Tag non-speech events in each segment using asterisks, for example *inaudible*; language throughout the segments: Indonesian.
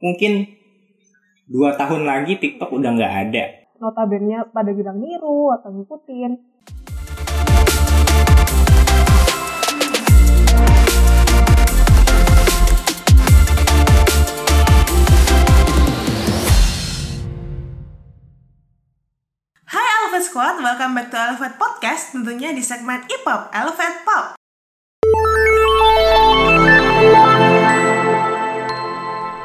mungkin dua tahun lagi TikTok udah nggak ada. Notabene pada bilang niru atau ngikutin. Hai Elevate Squad, welcome back to Elevate Podcast Tentunya di segmen E-Pop, Elevate Pop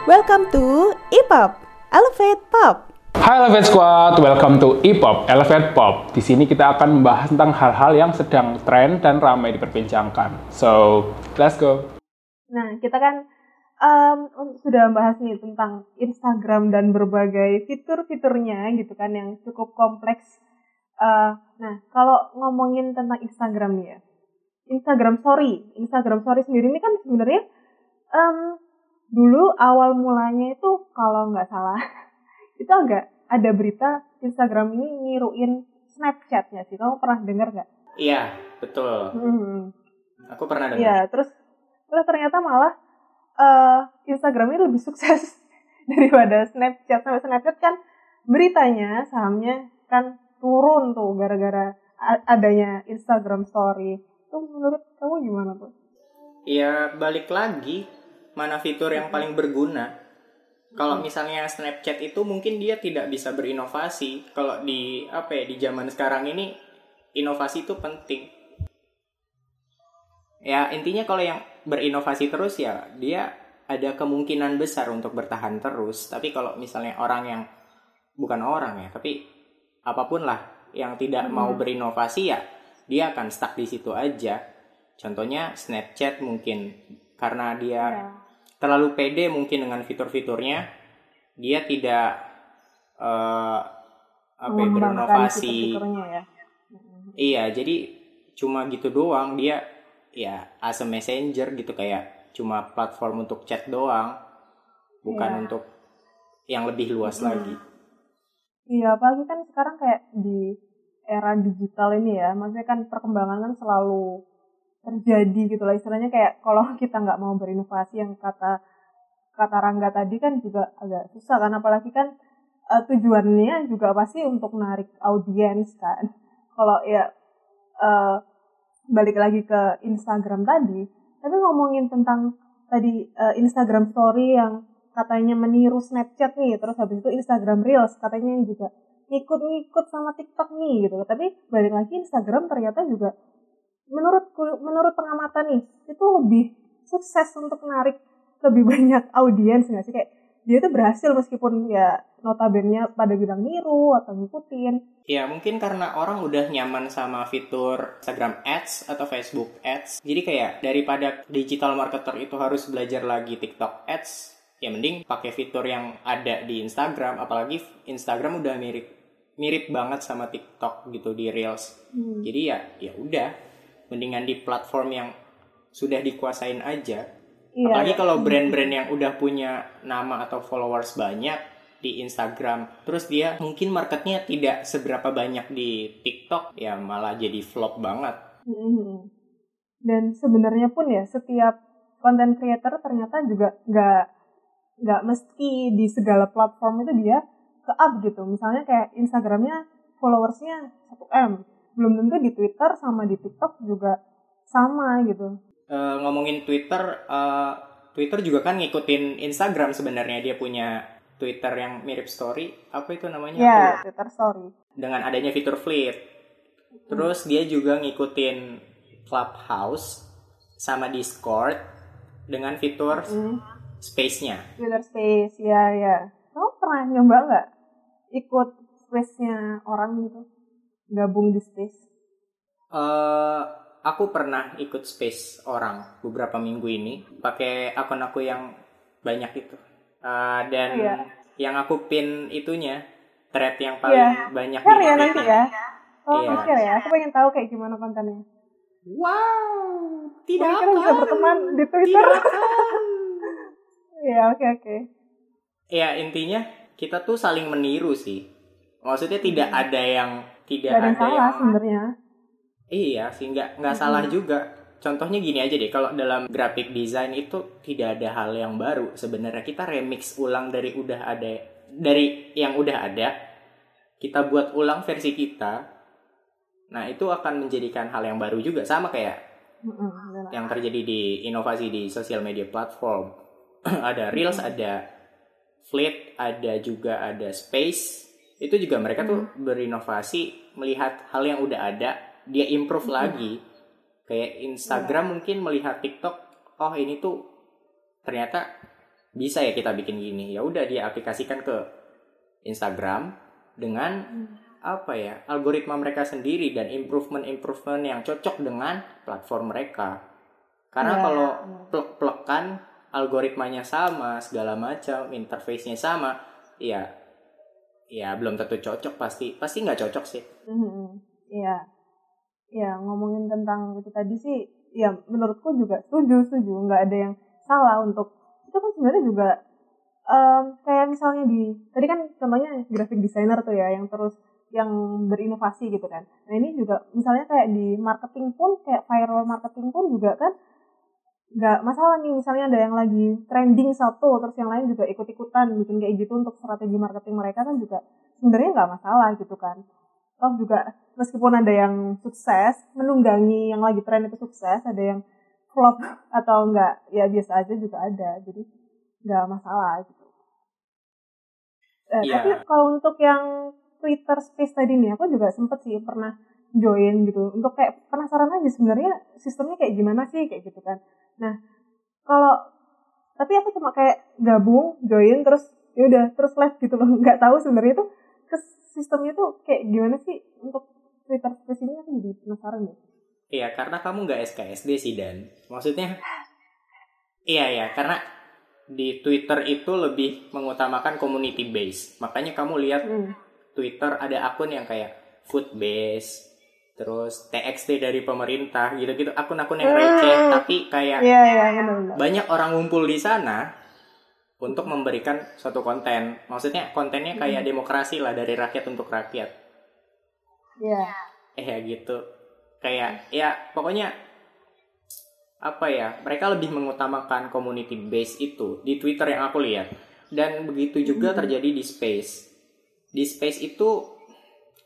Welcome to E-Pop, Elevate Pop. Hai Elevate Squad, welcome to E-Pop, Elevate Pop. Di sini kita akan membahas tentang hal-hal yang sedang tren dan ramai diperbincangkan. So, let's go. Nah, kita kan um, sudah membahas nih tentang Instagram dan berbagai fitur-fiturnya gitu kan yang cukup kompleks. Uh, nah, kalau ngomongin tentang Instagram nih ya, Instagram Story, Instagram Story sendiri ini kan sebenarnya um, dulu awal mulanya itu kalau nggak salah *laughs* itu agak ada berita Instagram ini niruin Snapchatnya sih. Kamu pernah dengar nggak? Iya, betul. Hmm. Aku pernah dengar. Iya, terus terus ternyata malah uh, Instagram ini lebih sukses *laughs* daripada Snapchat. Sampai Snapchat kan beritanya sahamnya kan turun tuh gara-gara adanya Instagram Story. Itu menurut kamu gimana tuh? Ya balik lagi mana fitur yang paling berguna. Kalau misalnya Snapchat itu mungkin dia tidak bisa berinovasi. Kalau di apa ya di zaman sekarang ini inovasi itu penting. Ya intinya kalau yang berinovasi terus ya dia ada kemungkinan besar untuk bertahan terus. Tapi kalau misalnya orang yang bukan orang ya, tapi apa pun lah yang tidak mau berinovasi ya dia akan stuck di situ aja. Contohnya Snapchat mungkin karena dia Iya. Terlalu pede mungkin dengan fitur-fiturnya dia tidak eh, apa ya, berinovasi. ya. iya jadi cuma gitu doang. Dia ya as a messenger gitu kayak cuma platform untuk chat doang bukan Iya. untuk yang lebih luas lagi. Iya, apalagi kan sekarang kayak di era digital ini ya, maksudnya kan perkembangan kan selalu terjadi gitu lah. Istilahnya kayak kalau *laughs* kita nggak mau berinovasi yang kata kata Rangga tadi kan juga agak susah kan, apalagi kan eh, tujuannya juga pasti untuk menarik audiens kan. *laughs* Kalau ya eh, balik lagi ke Instagram tadi, tapi ngomongin tentang tadi eh, Instagram Story yang katanya meniru Snapchat nih, terus habis itu Instagram Reels katanya juga ngikut-ngikut sama TikTok nih gitu. Tapi balik lagi Instagram ternyata juga menurut menurut pengamatan nih itu lebih sukses untuk menarik lebih banyak *laughs* audiens nggak sih kayak dia tuh berhasil meskipun ya notabene pada bilang niru atau ngikutin. Ya mungkin karena orang udah nyaman sama fitur Instagram Ads atau Facebook Ads. Jadi kayak daripada digital marketer itu harus belajar lagi TikTok Ads, ya mending pakai fitur yang ada di Instagram. Apalagi Instagram udah mirip mirip banget sama TikTok gitu di Reels. Jadi ya ya udah, mendingan di platform yang sudah dikuasain aja. Iya. Apalagi kalau brand-brand yang udah punya nama atau followers banyak di Instagram, terus dia mungkin marketnya tidak seberapa banyak di TikTok, ya malah jadi flop banget. Mhm. Dan sebenarnya pun ya setiap content creator ternyata juga nggak nggak mesti di segala platform itu dia ke up gitu. Misalnya kayak Instagramnya followersnya 1 m, belum tentu di Twitter sama di TikTok juga sama gitu. Eh, ngomongin Twitter, eh, Twitter juga kan ngikutin Instagram sebenarnya dia punya Twitter yang mirip story, apa itu namanya? Ya, Aku- Twitter Story. dengan adanya fitur Fleet. Terus dia juga ngikutin Clubhouse sama Discord dengan fitur Hmm. space-nya. Twitter Space, ya ya. Kamu pernah nyoba nggak ikut space-nya orang gitu? Gabung di space? eh aku pernah ikut space orang beberapa minggu ini pakai akun aku yang banyak itu Eh, dan Oh, iya. yang aku pin itunya thread yang paling Iya. banyak Share di ya nanti ya. Oh, Iya. share ya. Aku pengen tahu kayak gimana kontennya. Wow, tidak Mungkin kita bisa akan. berteman di Twitter. Akan. *laughs* Iya, oke oke. ya intinya kita tuh saling meniru sih. Maksudnya tidak ada yang tidak ada yang salah yang sebenarnya. iya sih nggak nggak salah juga. Contohnya gini aja deh kalau dalam graphic design itu tidak ada hal yang baru. Sebenarnya kita remix ulang dari udah ada dari yang udah ada kita buat ulang versi kita nah itu akan menjadikan hal yang baru juga. Sama kayak Mm-mm, benar. yang terjadi di inovasi di sosial media platform. *clears throat* Ada reels ada fleet ada juga ada space itu juga mereka tuh berinovasi melihat hal yang udah ada dia improve lagi. Kayak Instagram mungkin melihat TikTok oh ini tuh ternyata bisa ya kita bikin gini. Ya udah dia aplikasikan ke Instagram dengan apa ya algoritma mereka sendiri dan improvement improvement yang cocok dengan platform mereka. Karena Iya, kalau iya. plek-plekan algoritmanya sama segala macam interface-nya sama ya ya belum tentu cocok pasti pasti nggak cocok sih. Mhm, Iya, ya ngomongin tentang itu tadi sih, ya menurutku juga setuju, setuju, nggak ada yang salah untuk itu kan sebenarnya juga em, kayak misalnya di tadi kan contohnya graphic designer tuh ya yang terus yang berinovasi gitu kan. Nah ini juga misalnya kayak di marketing pun kayak viral marketing pun juga kan nggak masalah nih misalnya ada yang lagi trending satu terus yang lain juga ikut-ikutan bikin kayak gitu untuk strategi marketing mereka kan juga sebenarnya nggak masalah gitu kan. Toh juga meskipun ada yang sukses menunggangi yang lagi tren itu sukses ada yang flop atau enggak ya biasa aja juga ada jadi nggak masalah gitu. Eh, Iya. tapi kalau untuk yang Twitter Space tadi nih aku juga sempet sih pernah join gitu untuk kayak penasaran aja sebenarnya sistemnya kayak gimana sih kayak gitu kan nah kalau tapi aku cuma kayak gabung join terus ya udah terus live gitu loh *laughs* nggak tahu sebenarnya itu ke sistemnya tuh kayak gimana sih untuk Twitter Space ini aku jadi penasaran deh Iya, karena kamu nggak SKSD sih Dan. Maksudnya, iya ya, karena di Twitter itu lebih mengutamakan community base. Makanya kamu lihat Hmm. Twitter ada akun yang kayak food base, terus TXT dari pemerintah gitu-gitu, akun-akun yang receh, Hmm. tapi kayak iya iya benar-benar banyak orang ngumpul di sana untuk memberikan suatu konten. Maksudnya kontennya kayak demokrasi lah dari rakyat untuk rakyat. iya. Eh ya gitu. Kayak ya pokoknya apa ya mereka lebih mengutamakan community base itu di Twitter yang aku lihat. Dan begitu juga terjadi di Space. Di Space itu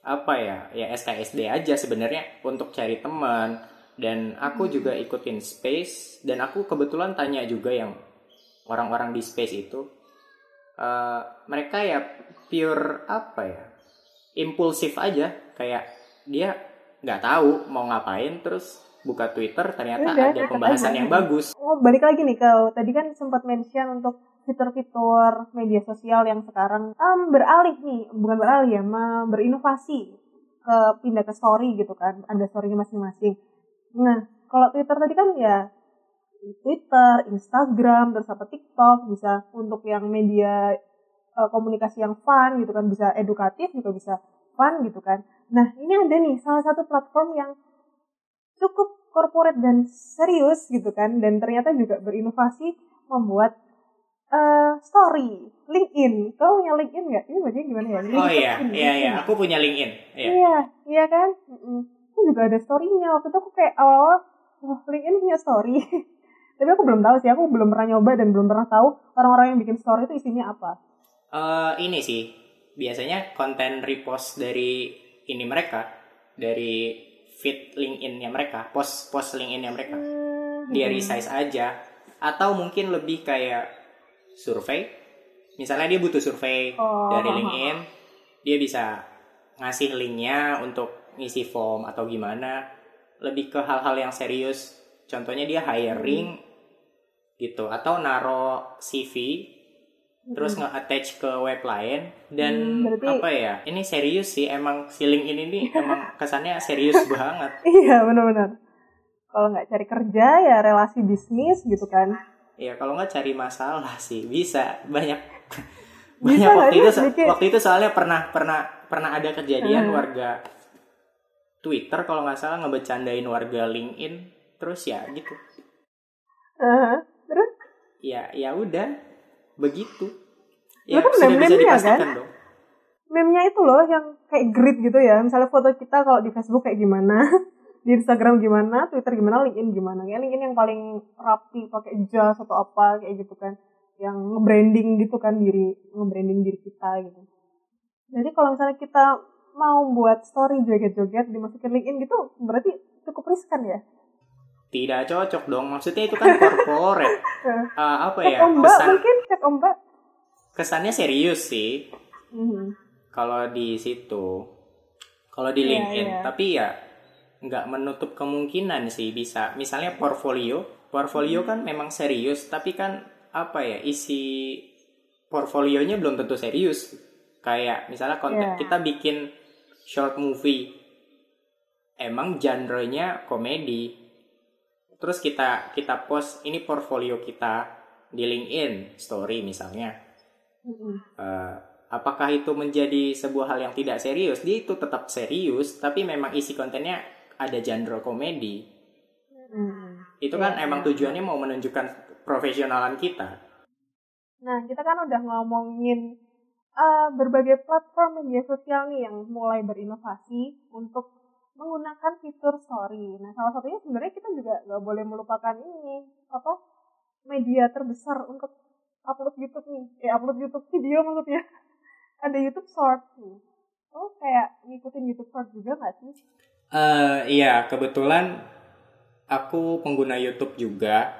apa ya ya SKSD aja sebenarnya untuk cari teman. Dan aku juga ikutin Space. Dan aku kebetulan tanya juga yang orang-orang di Space itu eh, mereka ya pure apa ya impulsif aja. Kayak dia nggak tahu mau ngapain terus buka Twitter ternyata Udah, ada pembahasan aja. yang bagus. Oh, balik lagi nih ke tadi kan sempat mention untuk fitur-fitur media sosial yang sekarang em, beralih nih, bukan beralih ya, berinovasi ke pindah ke story gitu kan, ada story-nya masing-masing. Nah, kalau Twitter tadi kan ya Twitter, Instagram, terus apa TikTok bisa untuk yang media eh, komunikasi yang fun gitu kan, bisa edukatif juga bisa fun gitu kan. Nah, ini ada nih salah satu platform yang cukup corporate dan serius gitu kan dan ternyata juga berinovasi membuat eh, story LinkedIn. Kau punya LinkedIn nggak? Ini bacanya gimana ya? Oh iya LinkedIn, iya iya. LinkedIn. aku punya LinkedIn. Iya. Iya iya kan? Mm-mm. itu juga ada storynya. Waktu itu aku kayak awal-awal wah LinkedIn punya story. *laughs* Tapi aku belum tahu sih. Aku belum pernah nyoba dan belum pernah tahu orang-orang yang bikin story itu isinya apa. Eh, ini sih. Biasanya konten repost dari ini mereka dari feed LinkedIn-nya mereka post post LinkedIn-nya mereka. Hmm, dia hmm. resize aja. Atau mungkin lebih kayak survei. Misalnya dia butuh survei Oh. dari LinkedIn dia bisa ngasih linknya untuk ngisi form atau gimana. Lebih ke hal-hal yang serius. Contohnya dia hiring gitu atau naro CV terus Hmm. nge-attach ke web lain. Dan Hmm, berarti- apa ya ini serius sih emang si LinkedIn ini *laughs* emang kesannya serius *laughs* banget. Iya benar-benar. Kalau nggak cari kerja ya relasi bisnis gitu kan Ya kalau nggak cari masalah sih bisa banyak Bisa banyak waktu itu sedikit? waktu itu soalnya pernah pernah pernah ada kejadian Hmm. warga Twitter kalau nggak salah ngebecandain warga LinkedIn terus ya gitu Heeh. terus ya ya udah begitu Lu ya kan sudah bisa ya, dipastikan kan? dong meme-nya itu loh yang kayak grid gitu ya misalnya foto kita kalau di Facebook kayak gimana *laughs* di Instagram gimana, Twitter gimana, LinkedIn gimana. Kayak LinkedIn yang paling rapi pakai jas atau apa kayak gitu kan. Yang nge-branding gitu kan diri, nge-branding diri kita gitu. Jadi kalau misalnya kita mau buat story joget-joget dimasukin LinkedIn gitu berarti cukup riskan ya. Tidak cocok dong. Maksudnya itu kan corporate. uh, *laughs* apa Cek ya? ombak Kesan, mungkin cek ombak. kesannya serius sih. Mhm. kalau di situ kalau di Iya, LinkedIn iya. tapi ya nggak menutup kemungkinan sih bisa misalnya portfolio portfolio kan memang serius tapi kan apa ya isi portfolionya belum tentu serius kayak misalnya konten Iya. kita bikin short movie emang genre-nya komedi terus kita kita post ini portfolio kita di LinkedIn story misalnya. Eh, apakah itu menjadi sebuah hal yang tidak serius? Dia itu tetap serius, tapi memang isi kontennya ada genre komedi. Mhm. Itu kan Iya, emang iya. tujuannya mau menunjukkan profesionalan kita. Nah, kita kan udah ngomongin eh, berbagai platform media sosial nih yang mulai berinovasi untuk menggunakan fitur story. Nah, salah satunya sebenarnya kita juga nggak boleh melupakan ini apa media terbesar untuk upload YouTube nih, eh upload YouTube video maksudnya. *laughs* Ada YouTube Short nih. Oh, kayak ngikutin YouTube Short juga nggak sih? Eh iya, kebetulan aku pengguna YouTube juga.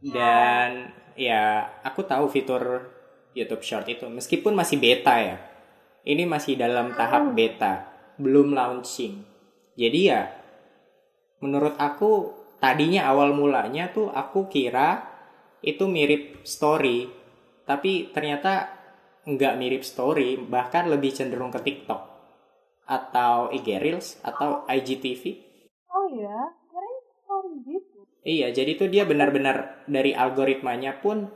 Dan ya, aku tahu fitur YouTube Short itu meskipun masih beta ya. Ini masih dalam tahap beta, belum launching. Jadi ya menurut aku tadinya awal mulanya tuh aku kira itu mirip story, tapi ternyata nggak mirip story, bahkan lebih cenderung ke TikTok atau IG Reels atau IGTV. Oh ya, keren story gitu. Iya, jadi tuh dia benar-benar dari algoritmanya pun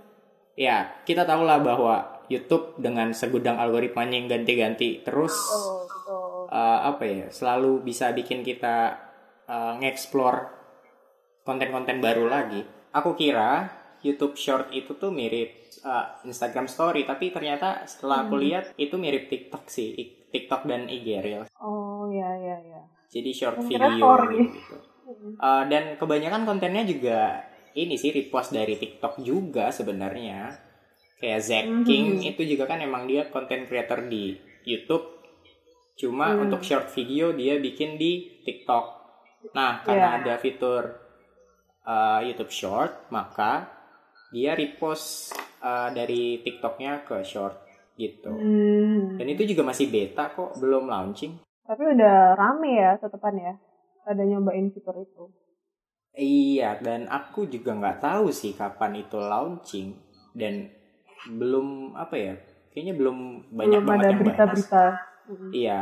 ya kita tahu lah bahwa YouTube dengan segudang algoritmanya yang ganti-ganti terus Oh, betul. eh, apa ya selalu bisa bikin kita eh, nge-explore konten-konten baru lagi. Aku kira YouTube Short itu tuh mirip eh, Instagram Story, tapi ternyata setelah aku lihat itu mirip TikTok sih, TikTok dan IG Reels. Oh ya ya ya. Jadi short Yang video story. gitu. Eh, dan kebanyakan kontennya juga ini sih repost dari TikTok juga sebenarnya. Kayak Zack King itu juga kan emang dia konten creator di YouTube. Cuma Hmm. untuk short video dia bikin di TikTok. Nah, karena Iya. ada fitur uh, YouTube Short, maka dia repost uh, dari TikToknya ke Short gitu. Hmm. Dan itu juga masih beta kok, belum launching. Tapi udah rame ya tetepan ya. Ada nyobain fitur itu. Iya, dan aku juga nggak tahu sih kapan itu launching dan belum apa ya, kayaknya belum banyak Belum banget ada yang berita-berita. Mm. Iya,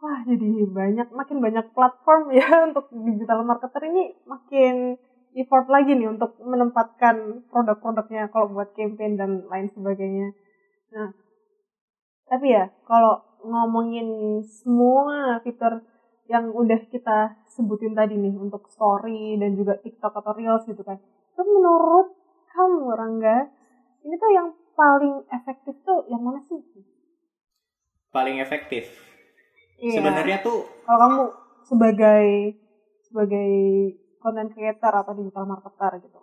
Wah, jadi banyak makin banyak platform ya *laughs* untuk digital marketer ini makin effort lagi nih untuk menempatkan produk-produknya kalau buat campaign dan lain sebagainya. Nah, tapi ya kalau ngomongin semua fitur yang udah kita sebutin tadi nih untuk story dan juga TikTok atau Reels gitu kan. Itu menurut kamu Rangga, ini tuh yang paling efektif tuh yang mana sih? paling efektif. Iya. Sebenarnya tuh kalau kamu sebagai sebagai content creator atau digital marketer gitu.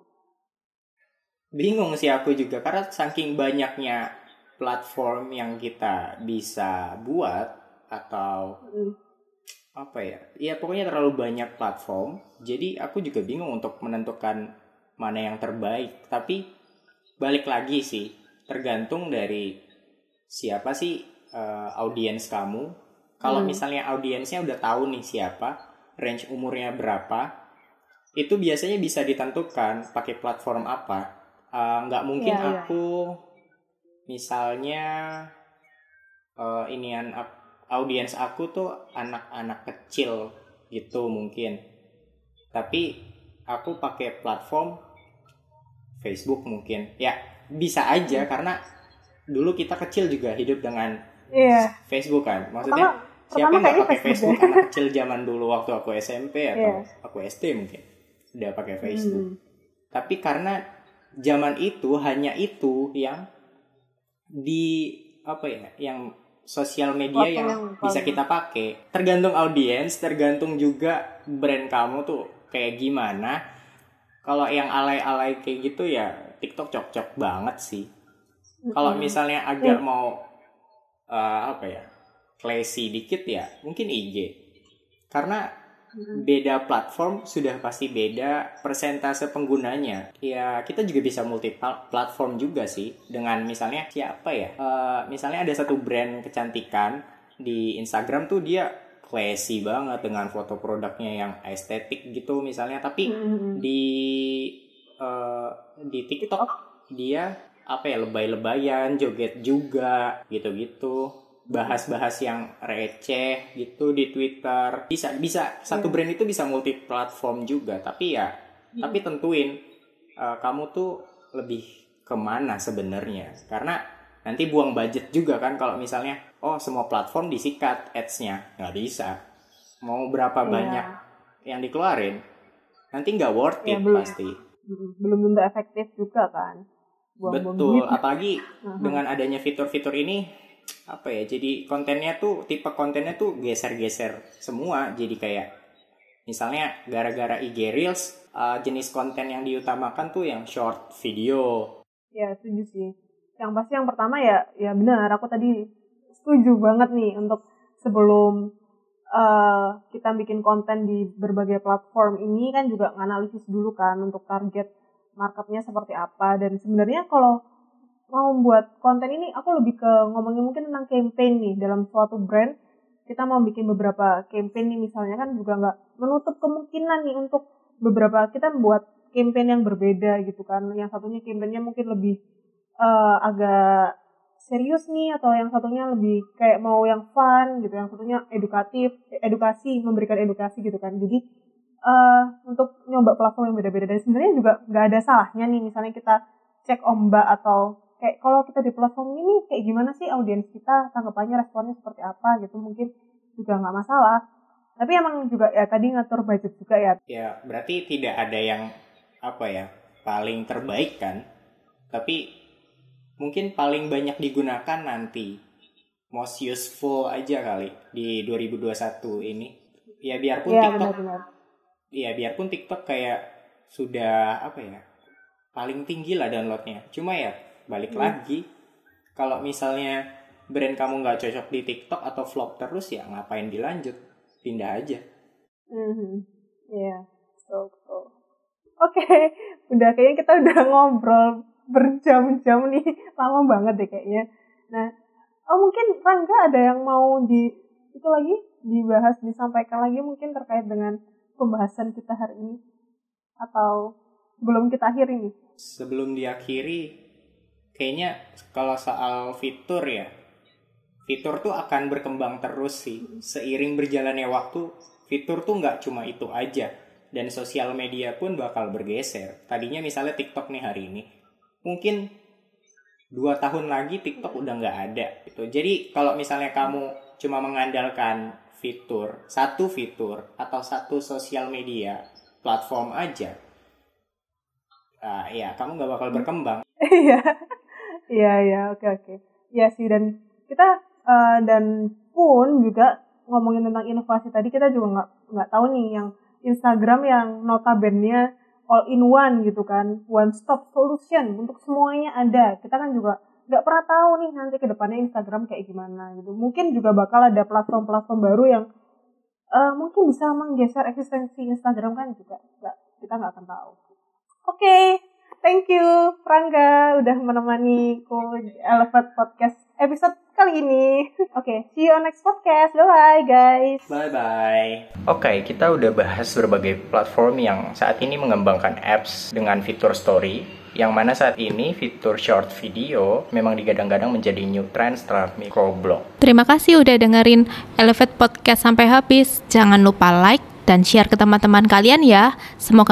bingung sih aku juga karena saking banyaknya platform yang kita bisa buat atau Mm. apa ya ya pokoknya terlalu banyak platform jadi aku juga bingung untuk menentukan mana yang terbaik tapi balik lagi sih tergantung dari siapa sih eh, audiens kamu kalau Hmm. misalnya audiensnya udah tahu nih siapa range umurnya berapa itu biasanya bisa ditentukan pakai platform apa Eh, nggak mungkin Iya, iya. aku misalnya eh, inian audiens aku tuh anak-anak kecil gitu mungkin. Tapi aku pakai platform Facebook mungkin. Ya, bisa aja karena dulu kita kecil juga hidup dengan Iya. Facebook kan. Maksudnya Pertama, siapa yang nggak pakai Facebook Facebook anak kecil zaman dulu waktu aku SMP atau Iya. aku SD mungkin udah pakai Facebook. Hmm. Tapi karena zaman itu hanya itu yang di apa ya, yang sosial media Platform yang yang bisa kita pakai. Tergantung audiens, tergantung juga brand kamu tuh kayak gimana. Kalau yang alay-alay kayak gitu ya TikTok cocok banget sih. Kalau misalnya Hmm. agak mau eh, apa ya classy dikit ya mungkin IG. Karena. Beda platform sudah pasti beda persentase penggunanya. Ya kita juga bisa multi platform juga sih dengan misalnya siapa ya? Eh, misalnya ada satu brand kecantikan di Instagram tuh dia classy banget dengan foto produknya yang estetik gitu misalnya tapi Mm-mm. di eh, di TikTok dia apa ya lebay-lebayan joget juga gitu-gitu bahas-bahas yang receh gitu di Twitter bisa bisa satu Iya. brand itu bisa multi platform juga tapi ya tapi tentuin eh, kamu tuh lebih ke mana sebenarnya karena nanti buang budget juga kan kalau misalnya oh semua platform disikat ads-nya nggak bisa mau berapa Iya. banyak yang dikeluarin nanti nggak worth Iya, it belum. pasti Mm-mm. belum tentu efektif juga kan buang-buang betul duit. apalagi Aha. *laughs* dengan adanya fitur-fitur ini apa ya jadi kontennya tuh tipe kontennya tuh geser-geser semua jadi kayak misalnya gara-gara IG Reels uh, jenis konten yang diutamakan tuh yang short video Ya, setuju sih. Yang pasti yang pertama ya, ya benar. Aku tadi setuju banget nih untuk sebelum eh, kita bikin konten di berbagai platform ini kan juga nganalisis dulu kan untuk target marketnya seperti apa. Dan sebenarnya kalau mau buat konten ini, aku lebih ke ngomongin mungkin tentang campaign nih dalam suatu brand. Kita mau bikin beberapa campaign nih misalnya kan juga nggak menutup kemungkinan nih untuk beberapa kita membuat campaign yang berbeda gitu kan. Yang satunya campaignnya mungkin lebih eh, agak serius nih atau yang satunya lebih kayak mau yang fun gitu, yang satunya edukatif, edukasi, memberikan edukasi gitu kan. Jadi eh untuk nyoba platform yang beda-beda dan sebenarnya juga nggak ada salahnya nih misalnya kita cek ombak atau kayak kalau kita di platform ini kayak gimana sih audiens kita tanggapannya responnya seperti apa gitu mungkin juga nggak masalah. Tapi emang juga ya tadi ngatur budget juga ya. Ya berarti tidak ada yang apa ya paling terbaik kan? Tapi mungkin paling banyak digunakan nanti most useful aja kali di 2021 ini. Ya biarpun ya TikTok benar-benar. ya biarpun TikTok kayak sudah apa ya paling tinggi lah downloadnya. Cuma ya balik Hmm. lagi kalau misalnya brand kamu nggak cocok di TikTok atau vlog terus ya ngapain dilanjut pindah aja Mhm. Iya, betul, betul. Oke, *laughs* udah kayaknya kita udah ngobrol berjam-jam nih, *laughs* lama banget deh kayaknya. Nah, oh mungkin Rangga ada yang mau di itu lagi dibahas, disampaikan lagi mungkin terkait dengan pembahasan kita hari ini atau sebelum kita akhiri nih. sebelum diakhiri kayaknya kalau soal fitur ya fitur tuh akan berkembang terus sih. Seiring berjalannya waktu fitur tuh nggak cuma itu aja. Dan sosial media pun bakal bergeser. Tadinya misalnya TikTok nih hari ini mungkin dua tahun lagi TikTok udah nggak ada gitu. Jadi kalau misalnya kamu cuma mengandalkan fitur satu fitur atau satu sosial media platform aja ah ya kamu nggak bakal berkembang. *laughs* Iya, iya, iya, oke, oke. Iya sih, dan kita eh, dan pun juga ngomongin tentang inovasi tadi kita juga nggak nggak tahu nih yang Instagram yang notabene all in one gitu kan, one stop solution untuk semuanya ada. Kita kan juga nggak pernah tahu nih nanti ke depannya Instagram kayak gimana gitu. Mungkin juga bakal ada platform-platform baru yang eh, mungkin bisa menggeser eksistensi Instagram kan juga nggak kita nggak akan tahu. Oke, thank you Rangga udah menemani ku di Elevate Podcast episode kali ini. Oke, see you on next podcast. Bye bye guys. Bye bye. Oke, kita udah bahas berbagai platform yang saat ini mengembangkan apps dengan fitur story. Yang mana saat ini fitur short video memang digadang-gadang menjadi new trend setelah microblog. Terima kasih udah dengerin Elevate Podcast sampai habis. Jangan lupa like dan share ke teman-teman kalian ya. Semoga